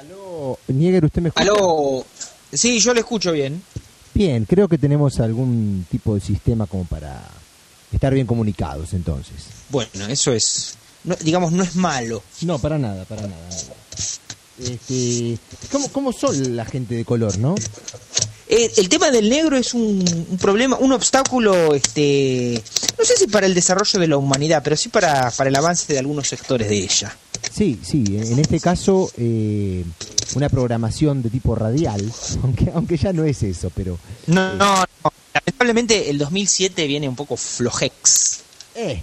Aló, Nieger, ¿usted me escucha? Aló, sí, yo le escucho bien. Bien, creo que tenemos algún tipo de sistema como para estar bien comunicados entonces. Bueno, eso es, no- digamos, no es malo. No, para nada, para nada. Este, ¿cómo, ¿Cómo son la gente de color, no? Eh, el tema del negro es un, un problema, un obstáculo, este, no sé si para el desarrollo de la humanidad, pero sí para, para el avance de algunos sectores de ella. Sí, sí, en este caso eh, una programación de tipo radial, aunque, aunque ya no es eso, pero... No, no, no. lamentablemente el 2007 viene un poco flojex. Eh,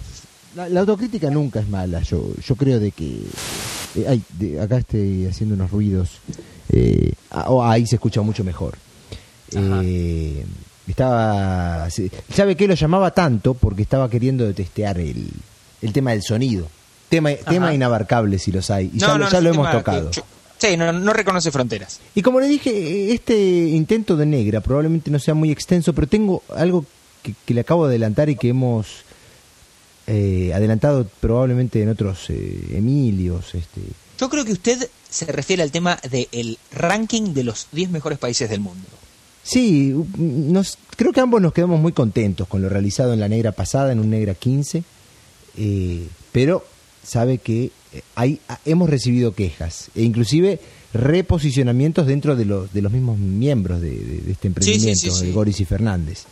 la, la autocrítica nunca es mala, yo, yo creo de que... eh, ay, de- acá estoy haciendo unos ruidos, eh, ah, oh, ahí se escucha mucho mejor. Eh, estaba... ¿Sabe qué lo llamaba tanto? Porque estaba queriendo testear el, el tema del sonido. Tema, tema inabarcable si los hay, y ya, lo- ya hemos tema tocado. yo- sí, no, no reconoce fronteras. Y como le dije, este intento de negra probablemente no sea muy extenso, pero tengo algo que, que le acabo de adelantar y que hemos eh, adelantado probablemente en otros eh, Emilios. Este. Yo creo que usted se refiere al tema del ranking de los 10 mejores países del mundo. Sí, nos, creo que ambos nos quedamos muy contentos con lo realizado en la negra pasada, en un negra 15, eh, pero sabe que eh, hay, ah, hemos recibido quejas e inclusive reposicionamientos dentro de los, de los mismos miembros de, este emprendimiento, sí, sí. de Goris y Fernández.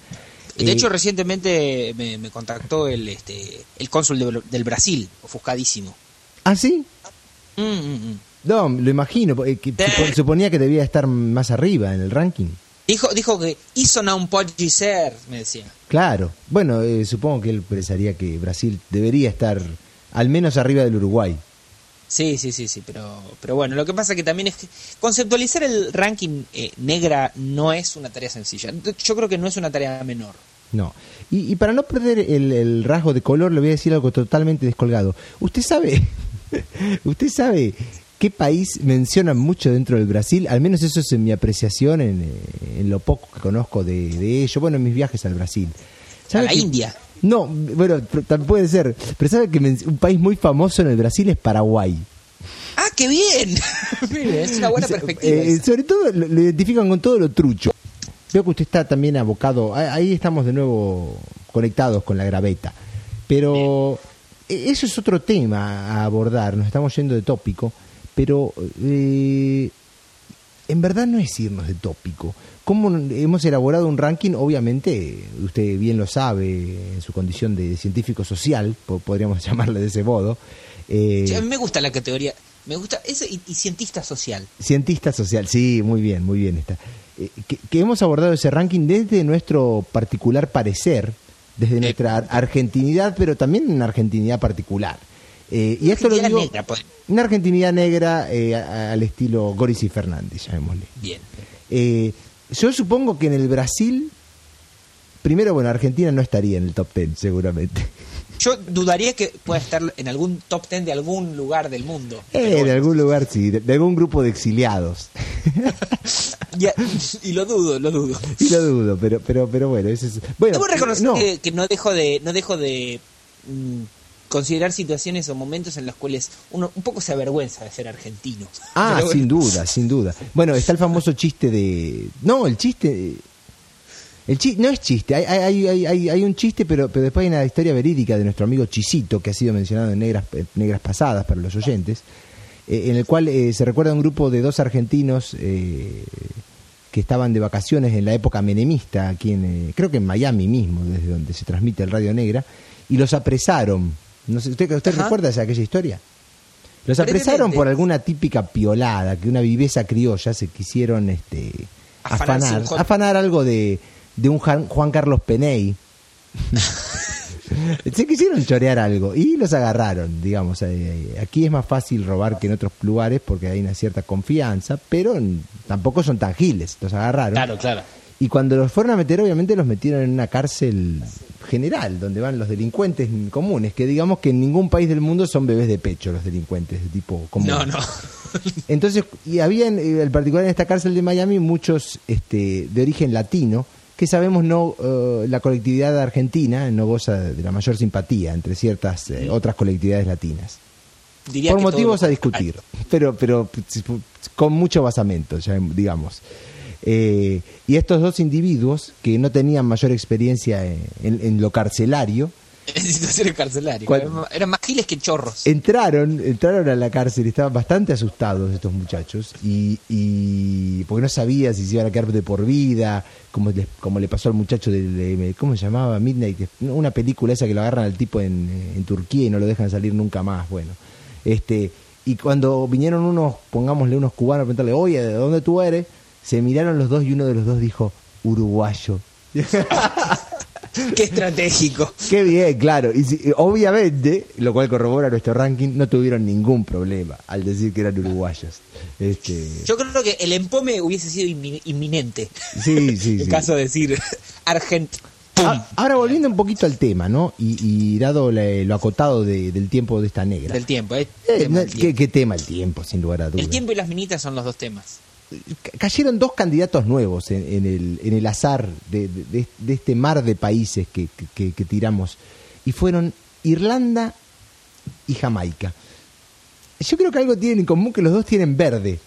De Eh, hecho, recientemente me, me contactó el, este, el cónsul de- del Brasil, ofuscadísimo. ¿Ah, sí? Mm, mm, mm. No, lo imagino, eh, que suponía que debía estar más arriba en el ranking. Dijo, dijo que hizo un pode ser, me decía. Claro, bueno, eh, supongo que él pensaría que Brasil debería estar al menos arriba del Uruguay. Sí, sí, sí, sí, pero, pero bueno, lo que pasa que también es que conceptualizar el ranking eh, negra no es una tarea sencilla. Yo creo que no es una tarea menor. No. Y, y para no perder el, el rasgo de color, le voy a decir algo totalmente descolgado. ¿Usted sabe, usted sabe qué país mencionan mucho dentro del Brasil? Al menos eso es en mi apreciación, en, eh, en lo poco que conozco de, de ello, bueno, en mis viajes al Brasil. A ¿Sabe la que- India. No, bueno, también puede ser. Pero sabe que un país muy famoso en el Brasil es Paraguay. ¡Ah, qué bien! Mire, es una buena perspectiva. eh, sobre todo lo, lo identifican con todo lo trucho. Veo que usted está también abocado. ah, Ahí estamos de nuevo conectados con la graveta. Pero eh, eso es otro tema a abordar. Nos estamos yendo de tópico. Pero eh, en verdad no es irnos de tópico. Como hemos elaborado un ranking, obviamente, usted bien lo sabe, en su condición de científico social, po- podríamos llamarle de ese modo. eh, Sí, a mí me gusta la categoría. Me gusta eso y, y cientista social. Cientista social, sí, muy bien, muy bien está. Eh, que, que hemos abordado ese ranking desde nuestro particular parecer, desde nuestra ar- argentinidad, pero también una argentinidad particular. Eh, y esto lo digo, negra, pues. una argentinidad negra eh, al estilo Goris y Fernández, llamémosle. Bien. Eh, yo supongo que en el Brasil, primero, bueno, Argentina no estaría en el top ten, seguramente. Yo dudaría que pueda estar en algún top ten de algún lugar del mundo. Eh, de algún lugar, sí, de, de algún grupo de exiliados. Y lo dudo, lo dudo. y lo dudo, pero, pero, pero bueno, ese es. Bueno, Debo reconocer no. que, que no dejo de, no dejo de mm, considerar situaciones o momentos en los cuales uno un poco se avergüenza de ser argentino. Ah, bueno. sin duda, sin duda. Bueno, está el famoso chiste de... No, el chiste... El chi- no es chiste, hay, hay, hay, hay, hay un chiste, pero, pero después hay una historia verídica de nuestro amigo Chisito, que ha sido mencionado en Negras, negras Pasadas para los oyentes, eh, en el cual eh, se recuerda un grupo de dos argentinos eh, que estaban de vacaciones en la época menemista, aquí en, eh, creo que en Miami mismo, desde donde se transmite el Radio Negra, y los apresaron. No sé, ¿Usted, usted Ajá. recuerda esa- aquella historia? Los apresaron por alguna típica piolada, que una viveza criolla se quisieron este, afanar, afanar algo de, de un Jan- Juan Carlos Peney. se quisieron chorear algo y los agarraron, digamos. eh, aquí es más fácil robar que en otros lugares porque hay una cierta confianza, pero tampoco son tan giles, los agarraron. Claro, claro. Y cuando los fueron a meter, obviamente los metieron en una cárcel general, donde van los delincuentes comunes, que digamos que en ningún país del mundo son bebés de pecho los delincuentes de tipo común. No, no. Entonces, y había en, en particular en esta cárcel de Miami muchos este, de origen latino, que sabemos no eh, la colectividad argentina no goza de la mayor simpatía entre ciertas eh, otras colectividades latinas. Diría Por todo motivos a discutir. Pero, pero con mucho basamento, ya, digamos. Eh, y estos dos individuos que no tenían mayor experiencia en, en lo carcelario, en situaciones carcelarias. Cuando- Eran más giles que chorros. entraron, entraron a la cárcel, estaban bastante asustados estos muchachos, y, y porque no sabía si se iban a quedar de por vida, como, les- como le pasó al muchacho de, de- ¿cómo se llamaba? Midnight, una película esa que lo agarran al tipo en, en Turquía y no lo dejan salir nunca más, bueno. Este, y cuando vinieron unos, pongámosle unos cubanos a preguntarle, oye, ¿de dónde tú eres? Se miraron los dos y uno de los dos dijo, uruguayo. Qué estratégico. Qué bien, claro. Y si- obviamente, lo cual corrobora nuestro ranking, no tuvieron ningún problema al decir que eran uruguayos. Este, Yo creo que el empome hubiese sido inmi- inminente. sí, sí, En sí. caso de decir Argent. Ah, Ahora volviendo un poquito al tema, ¿no? Y, y dado la- lo acotado de- del tiempo de esta negra. Del tiempo, ¿eh? Eh, Tema no, del ¿qué, tiempo. qué tema el tiempo, sin lugar a dudas. El tiempo y las minitas son los dos temas. Ca- Cayeron dos candidatos nuevos en, en el, en el azar de, de- de- este mar de países que, que- que tiramos. Y fueron Irlanda y Jamaica. Yo creo que algo tienen en común que los dos tienen verde.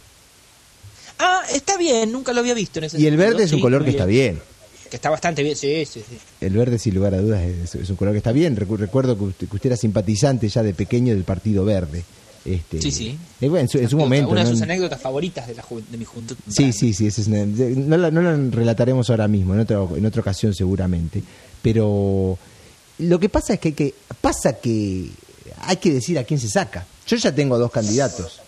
Ah, está bien, nunca lo había visto en ese Y el sentido, verde es un sí, color que está bien. Que está bastante bien, sí, sí, sí. El verde, sin lugar a dudas, es, es un color que está bien. Recu- Recuerdo que usted, que usted era simpatizante ya de pequeño del Partido Verde. Este, Sí, sí. bueno, en su, en su momento. Una de ¿no? sus anécdotas favoritas de, la ju- de mi juventud. Sí, sí, sí. es una- no, la, no la relataremos ahora mismo, en, otra en otra ocasión seguramente. Pero lo que pasa es que, hay que pasa que hay que decir a quién se saca. Yo ya tengo dos candidatos.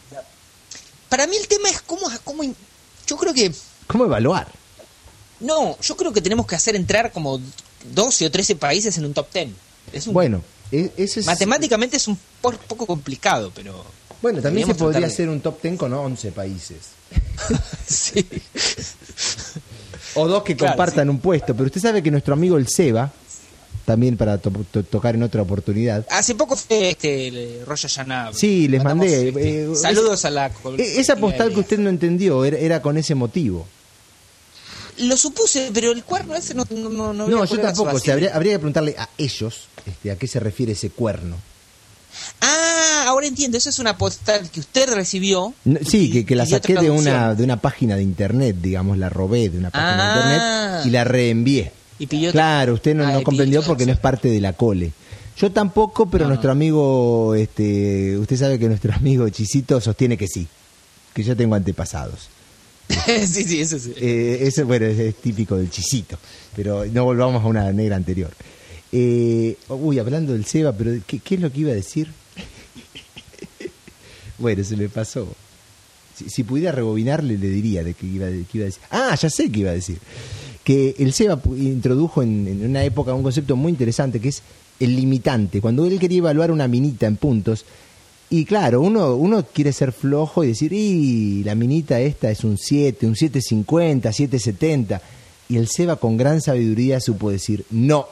Para mí el tema es cómo, cómo... Yo creo que... ¿Cómo evaluar? No, yo creo que tenemos que hacer entrar como 12 o 13 países en un top 10. Es un- Bueno, e- ese es, Matemáticamente es un po- poco complicado, pero... bueno, también se podría de- hacer un top 10 con 11 países. sí. O dos que Claro, compartan un puesto. Pero usted sabe que nuestro amigo el Seba, también para to- to- tocar en otra oportunidad, Hace poco fue este, el Roya Yaná. Sí, les mandé, este, eh, saludos a la... e- esa postal que usted no entendió era, era con ese motivo. Lo supuse, pero el cuerno ese no... No, no, no, yo tampoco. O sea, habría, habría que preguntarle a ellos este, a qué se refiere ese cuerno. Ah, ahora entiendo. Eso es una postal que usted recibió. No, sí, y que, que la saqué de una, de una página de internet, digamos, la robé de una página Ah. de internet y la reenvié. Y Claro, usted no, Ah, no y comprendió porque no es parte de la cole. Yo tampoco, pero No, nuestro amigo, este, usted sabe que nuestro amigo Chisito sostiene que sí, que yo tengo antepasados. sí, sí, eso sí. Eh, eso, bueno, es, típico del chisito, pero no volvamos a una negra anterior. Eh, uy, hablando del Seba, pero ¿qué, qué es lo que iba a decir? bueno, se me pasó. Si, pudiera rebobinarle, le diría de qué iba, de qué iba a decir. Ah, ya sé qué iba a decir. Que el Seba introdujo en una época un concepto muy interesante que es el limitante. Cuando él quería evaluar una minita en puntos, y claro, uno, uno quiere ser flojo y decir, y la minita esta es un 7, un 750, 770. Y el Seba con gran sabiduría supo decir, no,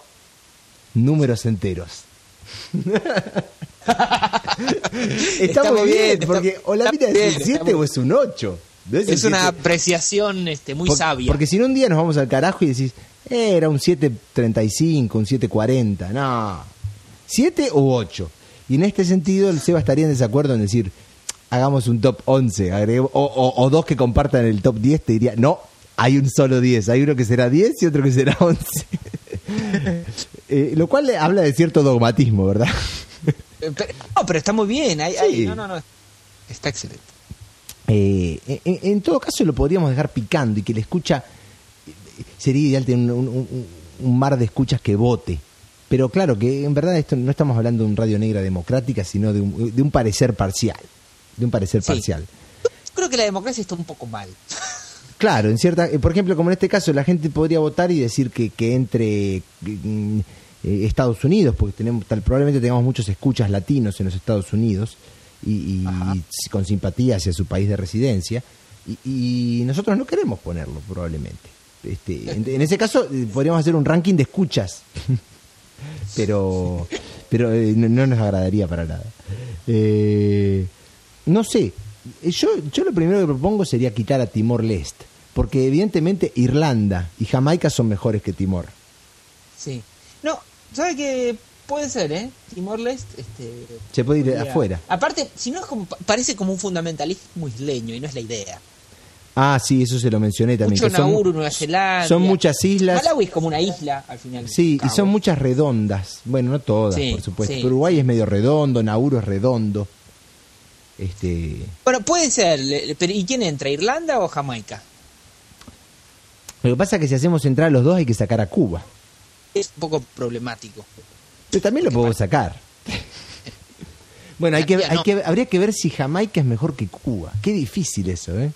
números enteros. está, Está muy bien, bien, está- porque o la está mina es un está 7 muy- o es un 8. No el Es una 7. apreciación este, muy Por- sabia. Porque si no un día nos vamos al carajo y decís, eh, era un 735, un 740. No, 7 u 8. Y en este sentido el Seba estaría en desacuerdo en decir, hagamos un top 11, agreguemos- o, o- o dos que compartan el top 10, te diría, no, hay un solo 10, hay uno que será 10 y otro que será 11. Eh, lo cual le habla de cierto dogmatismo, ¿verdad? Eh, pero- no, pero está muy bien. hay- no, no, no. Está excelente. Eh, en, en todo caso lo podríamos dejar picando y que le escucha sería ideal tener un, un- un- un mar de escuchas que vote pero claro que en verdad esto no estamos hablando de un radio negra democrática sino de un, de un parecer parcial de un parecer Sí. parcial Yo creo que la democracia está un poco mal. claro en cierta eh, por ejemplo como en este caso la gente podría votar y decir que, que entre mm, eh, Estados Unidos porque tenemos tal probablemente tengamos muchos escuchas latinos en los Estados Unidos y, y con simpatía hacia su país de residencia y, y nosotros no queremos ponerlo probablemente este, en, en ese caso eh, podríamos hacer un ranking de escuchas pero pero eh, no, no nos agradaría para nada Eh, no sé yo yo lo primero que propongo sería quitar a Timor Leste porque evidentemente Irlanda y Jamaica son mejores que Timor Sí. No, ¿sabe que puede ser, ¿eh? Timor-Leste. Este, Se puede ir podría- afuera. Aparte, si no es como, parece como un fundamentalismo isleño y no es la idea. Ah, sí, eso se lo mencioné también. Mucho que son, Nauru, Nueva Zelanda. son muchas islas. Malawi es como una isla, al final. Sí, y son muchas redondas. Bueno, no todas, Sí, por supuesto. sí. Uruguay es medio redondo, Nauru es redondo. Este, Bueno, puede ser, pero ¿y quién entra? ¿Irlanda o Jamaica? lo que pasa es que si hacemos entrar a los dos hay que sacar a Cuba. Es un poco problemático. Pero también lo podemos sacar. bueno, hay que, hay que, habría que ver si Jamaica es mejor que Cuba. Qué difícil eso, ¿eh?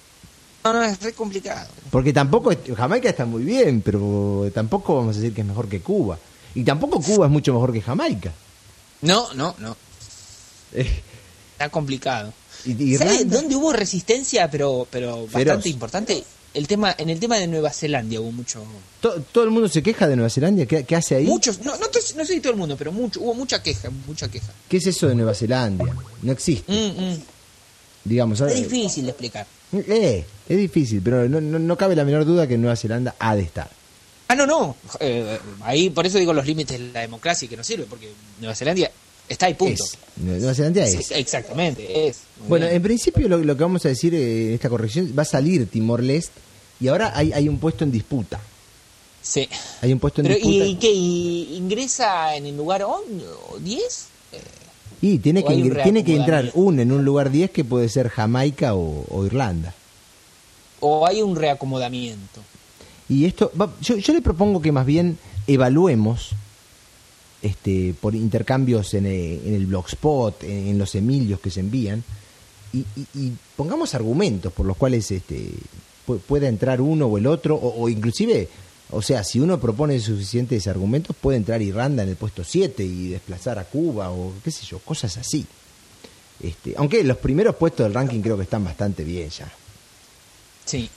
No, no, es re complicado. Porque tampoco, es- Jamaica está muy bien, pero tampoco vamos a decir que es mejor que Cuba. Y tampoco Cuba es mucho mejor que Jamaica. No, no, no. Eh, Está complicado. y- ¿Sabes dónde hubo resistencia, pero, pero Feroz. bastante importante? El tema, en el tema de Nueva Zelanda hubo mucho, to- todo el mundo se queja de Nueva Zelanda. ¿Qué, qué hace ahí? muchos, no, no, no sé si todo el mundo, pero mucho, hubo mucha queja, mucha queja. ¿Qué es eso de Nueva Zelanda? No existe. Mm, mm. Digamos, Es difícil de explicar. Eh, es difícil, pero no, no, no cabe la menor duda que Nueva Zelanda ha de estar. Ah, no, no. Eh, ahí por eso digo los límites de la democracia que no sirve, porque Nueva Zelanda está ahí, punto. Es. Nueva Zelanda Sí, es. exactamente, es. Muy Bueno, bien. en principio lo, lo que vamos a decir eh, en esta corrección va a salir Timor-Leste y ahora hay, hay un puesto en disputa. sí. Hay un puesto en Pero, disputa. ¿y qué? ¿Y ¿Ingresa en el lugar 11 o 10? Y tiene o que, tiene que entrar un en un lugar 10 que puede ser Jamaica o, o Irlanda. ¿O hay un reacomodamiento? Y esto, va- yo, yo le propongo que más bien evaluemos este, por intercambios en, eh, en el blogspot, en, en los emilios que se envían, y, y- y pongamos argumentos por los cuales este, pu- pueda entrar uno o el otro, o, o inclusive, o sea, si uno propone suficientes argumentos, puede entrar Irlanda en el puesto 7 y desplazar a Cuba, o qué sé yo, cosas así. Este, aunque los primeros puestos del ranking creo que están bastante bien ya. Sí.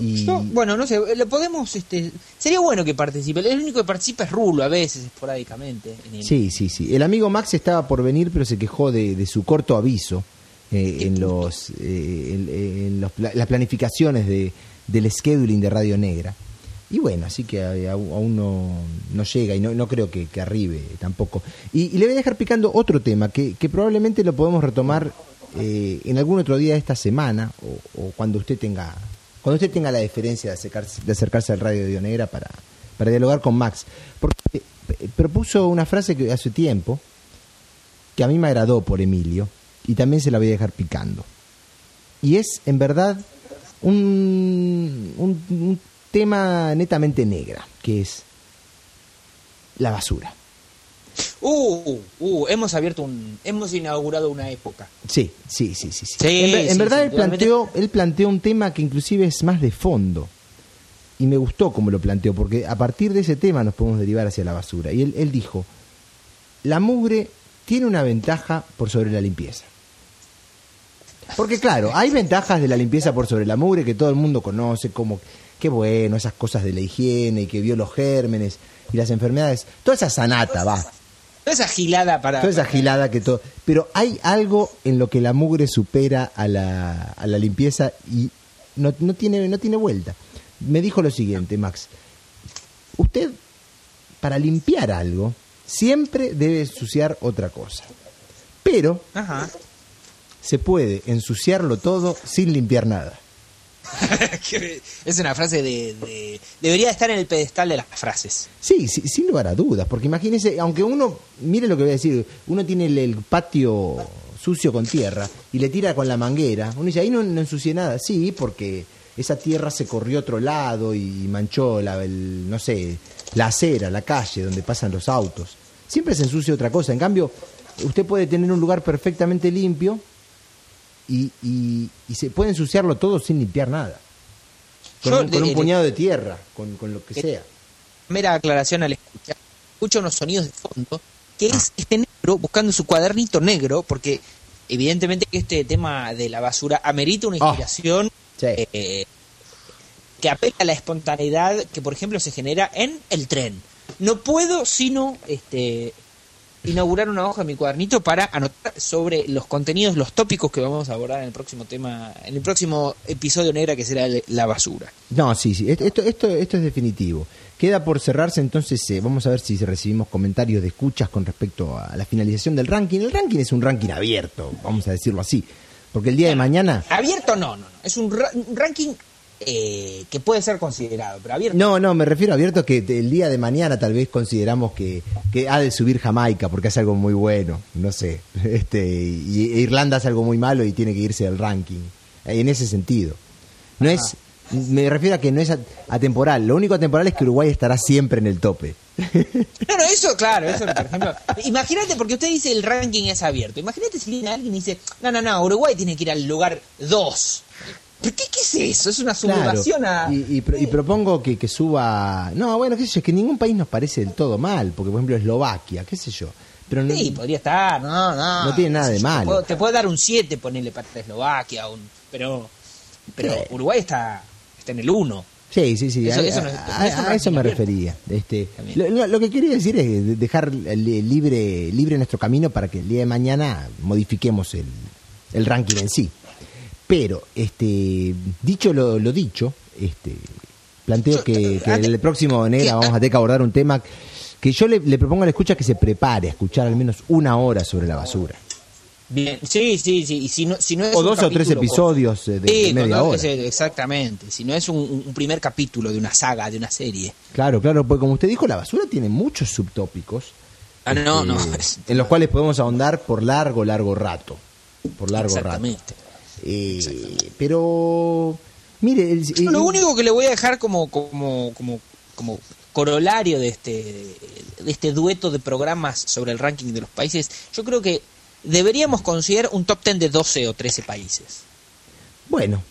Y, Yo, bueno, no sé, lo podemos, este, sería bueno que participe. El único que participa es Rulo a veces, esporádicamente. en el- Sí, sí, sí. El amigo Max estaba por venir, pero se quejó de, de su corto aviso eh, en, los, eh, en, en los las planificaciones de, del scheduling de Radio Negra. Y bueno, así que eh, aún no, no llega y no, no creo que, arribe tampoco. Y, le voy a dejar picando otro tema que, probablemente lo podemos retomar eh, en algún otro día de esta semana o, cuando usted tenga cuando usted tenga la deferencia de acercarse, de acercarse al Radio Dio Negra para, para dialogar con Max. Porque eh, propuso una frase que hace tiempo que a mí me agradó por Emilio y también se la voy a dejar picando. Y es, en verdad, un tema netamente negra, que es la basura. Uh, uh, hemos abierto un, hemos inaugurado una época. Sí, sí, sí, sí. sí. Sí, en, ver- en sí, verdad él, planteó, él planteó un tema que inclusive es más de fondo. Y me gustó como lo planteó, porque a partir de ese tema nos podemos derivar hacia la basura. Y él, él dijo, la mugre tiene una ventaja por sobre la limpieza. Porque claro, hay ventajas de la limpieza por sobre la mugre que todo el mundo conoce, como qué bueno, esas cosas de la higiene y que vio los gérmenes y las enfermedades. Toda esa sanata, va. Toda esa gilada para. Toda esa gilada que todo. Pero hay algo en lo que la mugre supera a la, a la limpieza y no, no, tiene, no tiene vuelta. Me dijo lo siguiente, Max. Usted, para limpiar algo, siempre debe ensuciar otra cosa. Pero Ajá. se puede ensuciarlo todo sin limpiar nada. es una frase de, de- Debería estar en el pedestal de las frases. Sí, sí, sin lugar a dudas, porque imagínese, aunque uno, mire lo que voy a decir, uno tiene el, patio sucio con tierra y le tira con la manguera, uno dice, ahí no, no nada, sí, porque esa tierra se corrió a otro lado y manchó la, no sé, la acera, la calle donde pasan los autos. Siempre se ensucia otra cosa, en cambio, usted puede tener un lugar perfectamente limpio y, y, y se puede ensuciarlo todo sin limpiar nada. Con, Yo un, con de- un de- puñado de tierra, con, con lo que Eh, sea. Mera aclaración al escuchar. Escucho unos sonidos de fondo, que es este negro buscando su cuadernito negro, porque evidentemente que este tema de la basura amerita una Ah, inspiración Sí. eh, que apela a la espontaneidad que, por ejemplo, se genera en el tren. No puedo sino este inaugurar una hoja en mi cuadernito para anotar sobre los contenidos, los tópicos que vamos a abordar en el próximo tema, en el próximo episodio negra que será la basura. No, sí, sí, esto, esto, esto es definitivo. Queda por cerrarse, entonces eh, vamos a ver si recibimos comentarios de escuchas con respecto a la finalización del ranking. El ranking es un ranking abierto, vamos a decirlo así, porque el día de mañana... Abierto no, no, no, es un ranking eh, que puede ser considerado, pero abierto. No, no, me refiero a abierto que el día de mañana tal vez consideramos que, que ha de subir Jamaica porque hace algo muy bueno, no sé, este, y, Irlanda hace algo muy malo y tiene que irse al ranking, en ese sentido. No es, me refiero a que no es atemporal, lo único atemporal es que Uruguay estará siempre en el tope. Claro, eso, claro, eso, por ejemplo. Imagínate, porque usted dice el ranking es abierto. Imagínate si viene alguien y dice, no, no, no, Uruguay tiene que ir al lugar 2 ¿Qué, ¿Qué, es eso? Es una sublevación a... Y, propongo que, que, suba... No, bueno, qué sé yo, es que ningún país nos parece del todo mal, porque por ejemplo Eslovaquia, qué sé yo. Pero no, sí, podría estar, no, no. No tiene nada de malo. Te puedo, dar un 7, ponerle para Eslovaquia, un, pero, pero Uruguay está, está en el 1. Sí, sí, sí. a, eso, me refería. Este, lo, que quería decir es dejar libre, libre nuestro camino para que el día de mañana modifiquemos el, el ranking en sí. Pero, este, dicho lo, dicho, este, planteo que, en el próximo Negra vamos a tener que abordar un tema que yo le, propongo a la escucha que se prepare a escuchar al menos una hora sobre la basura. Bien, sí, sí, sí. Y si no, si no es o dos o tres episodios de, media hora. exactamente. Si no es un, primer capítulo de una saga, de una serie. Claro, claro, porque como usted dijo, la basura tiene muchos subtópicos. Ah, no, no. Este, en los cuales podemos ahondar por largo, largo rato. Por largo exactamente. rato. Eh, pero, mire, lo único que le voy a dejar como, como, como, como corolario de este, de este dueto de programas sobre el ranking de los países, yo creo que deberíamos considerar un top 10 de 12 o 13 países. Bueno.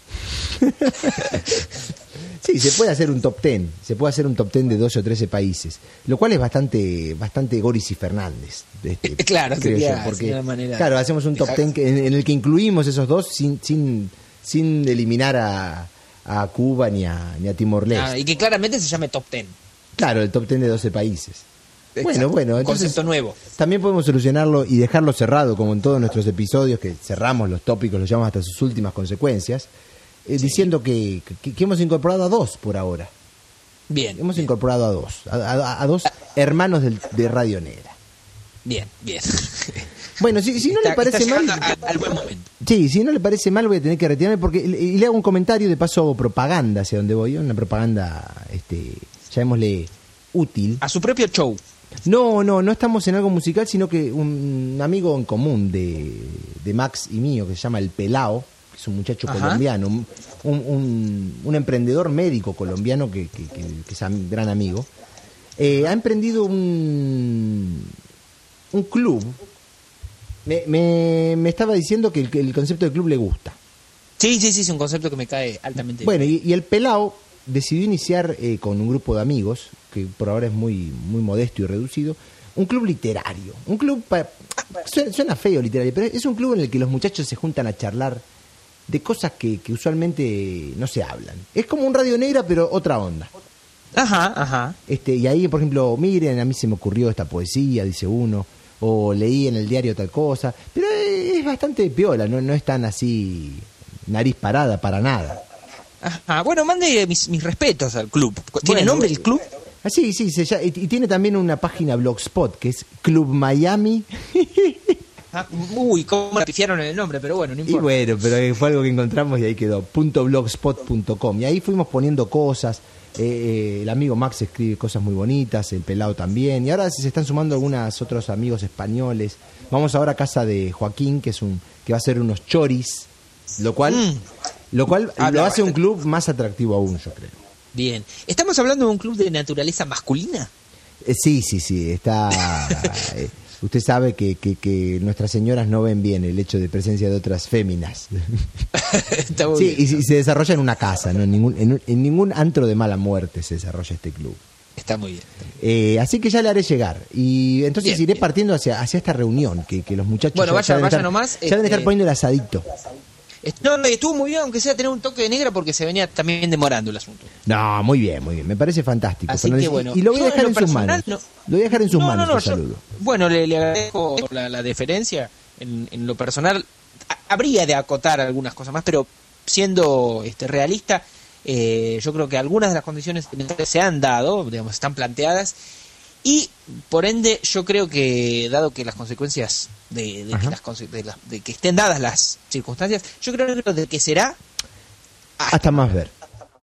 sí, se puede hacer un top 10. Se puede hacer un top 10 de 12 o 13 países. Lo cual es bastante bastante Goris y Fernández. Este, claro, sería, porque, manera Claro, hacemos un top 10 en, el que incluimos esos dos sin, sin, sin eliminar a, a Cuba ni a, ni a Timor-Leste. Ah, y que claramente se llame top 10. Claro, el top 10 de 12 países. Bueno, bueno, entonces concepto nuevo. También podemos solucionarlo y dejarlo cerrado, como en todos nuestros episodios, que cerramos los tópicos, los llevamos hasta sus últimas consecuencias, eh, diciendo que, que, hemos incorporado a dos por ahora. Bien. Hemos incorporado a dos, a, dos hermanos de Radio Negra. Bien, bien. Bueno, si, si no le parece mal. al buen momento. Sí, si no le parece mal, voy a tener que retirarme porque y le hago un comentario de paso propaganda hacia donde voy. Una propaganda, este, llamémosle útil. A su propio show. No, no, no estamos en algo musical, sino que un amigo en común de, de Max y mío, que se llama El Pelao, es un muchacho colombiano, un, un, un, emprendedor médico colombiano que, que, que, es un gran amigo, eh, ha emprendido un, un club. Me, me, me estaba diciendo que el, el, concepto del club le gusta. Sí, sí, sí, es un concepto que me cae altamente. Bueno, y, y el Pelao decidió iniciar eh, con un grupo de amigos, que por ahora es muy, muy modesto y reducido, un club literario. Un club, suena, feo literario, pero es un club en el que los muchachos se juntan a charlar de cosas que, que usualmente no se hablan. Es como un radio negra, pero otra onda. Ajá, ajá. Este, y ahí, por ejemplo, miren, a mí se me ocurrió esta poesía, dice uno, o leí en el diario tal cosa, pero es bastante piola, no, no es tan así nariz parada para nada. Ajá, bueno, mande mis, respetos al club. ¿Tiene nombre el club? Ah, sí, sí, y, tiene también una página blogspot que es Club Miami. Ah, uy, cómo pifiaron en el nombre, pero bueno, no importa. Y bueno, pero fue algo que encontramos y ahí quedó, .blogspot.com. Y ahí fuimos poniendo cosas. Eh, eh, el amigo Max escribe cosas muy bonitas, el pelado también. Y ahora se están sumando algunos otros amigos españoles. Vamos ahora a casa de Joaquín, que es un que va a hacer unos choris, lo cual mm. Lo cual lo hace un club más atractivo aún, yo creo. Bien. ¿Estamos hablando de un club de naturaleza masculina? Eh, sí, sí, sí. Está. Usted sabe que, que, nuestras señoras no ven bien el hecho de presencia de otras féminas. sí, y, se desarrolla en una casa, ¿no? en, ningún, en, ningún antro de mala muerte se desarrolla este club. Está muy bien. Eh, así que ya le haré llegar. Y entonces iré partiendo hacia, hacia esta reunión, que, que los muchachos bueno, ya, vaya, vaya nomás, ya deben estar este, poniendo el asadito. No, estuvo muy bien, aunque sea tener un toque de negra, porque se venía también demorando el asunto. No, muy bien, muy bien. Me parece fantástico. Así que bueno. Y lo voy a dejar en sus manos. no- Lo voy a dejar en sus No, manos, no, no, yo- saludo. bueno, le, le agradezco la, la deferencia. En, en lo personal, habría de acotar algunas cosas más, pero siendo este realista, eh, yo creo que algunas de las condiciones se han dado, digamos, están planteadas, y por ende, yo creo que, dado que las consecuencias de, de que, las de las- de que estén dadas las circunstancias, yo creo que de que será Hasta más ver.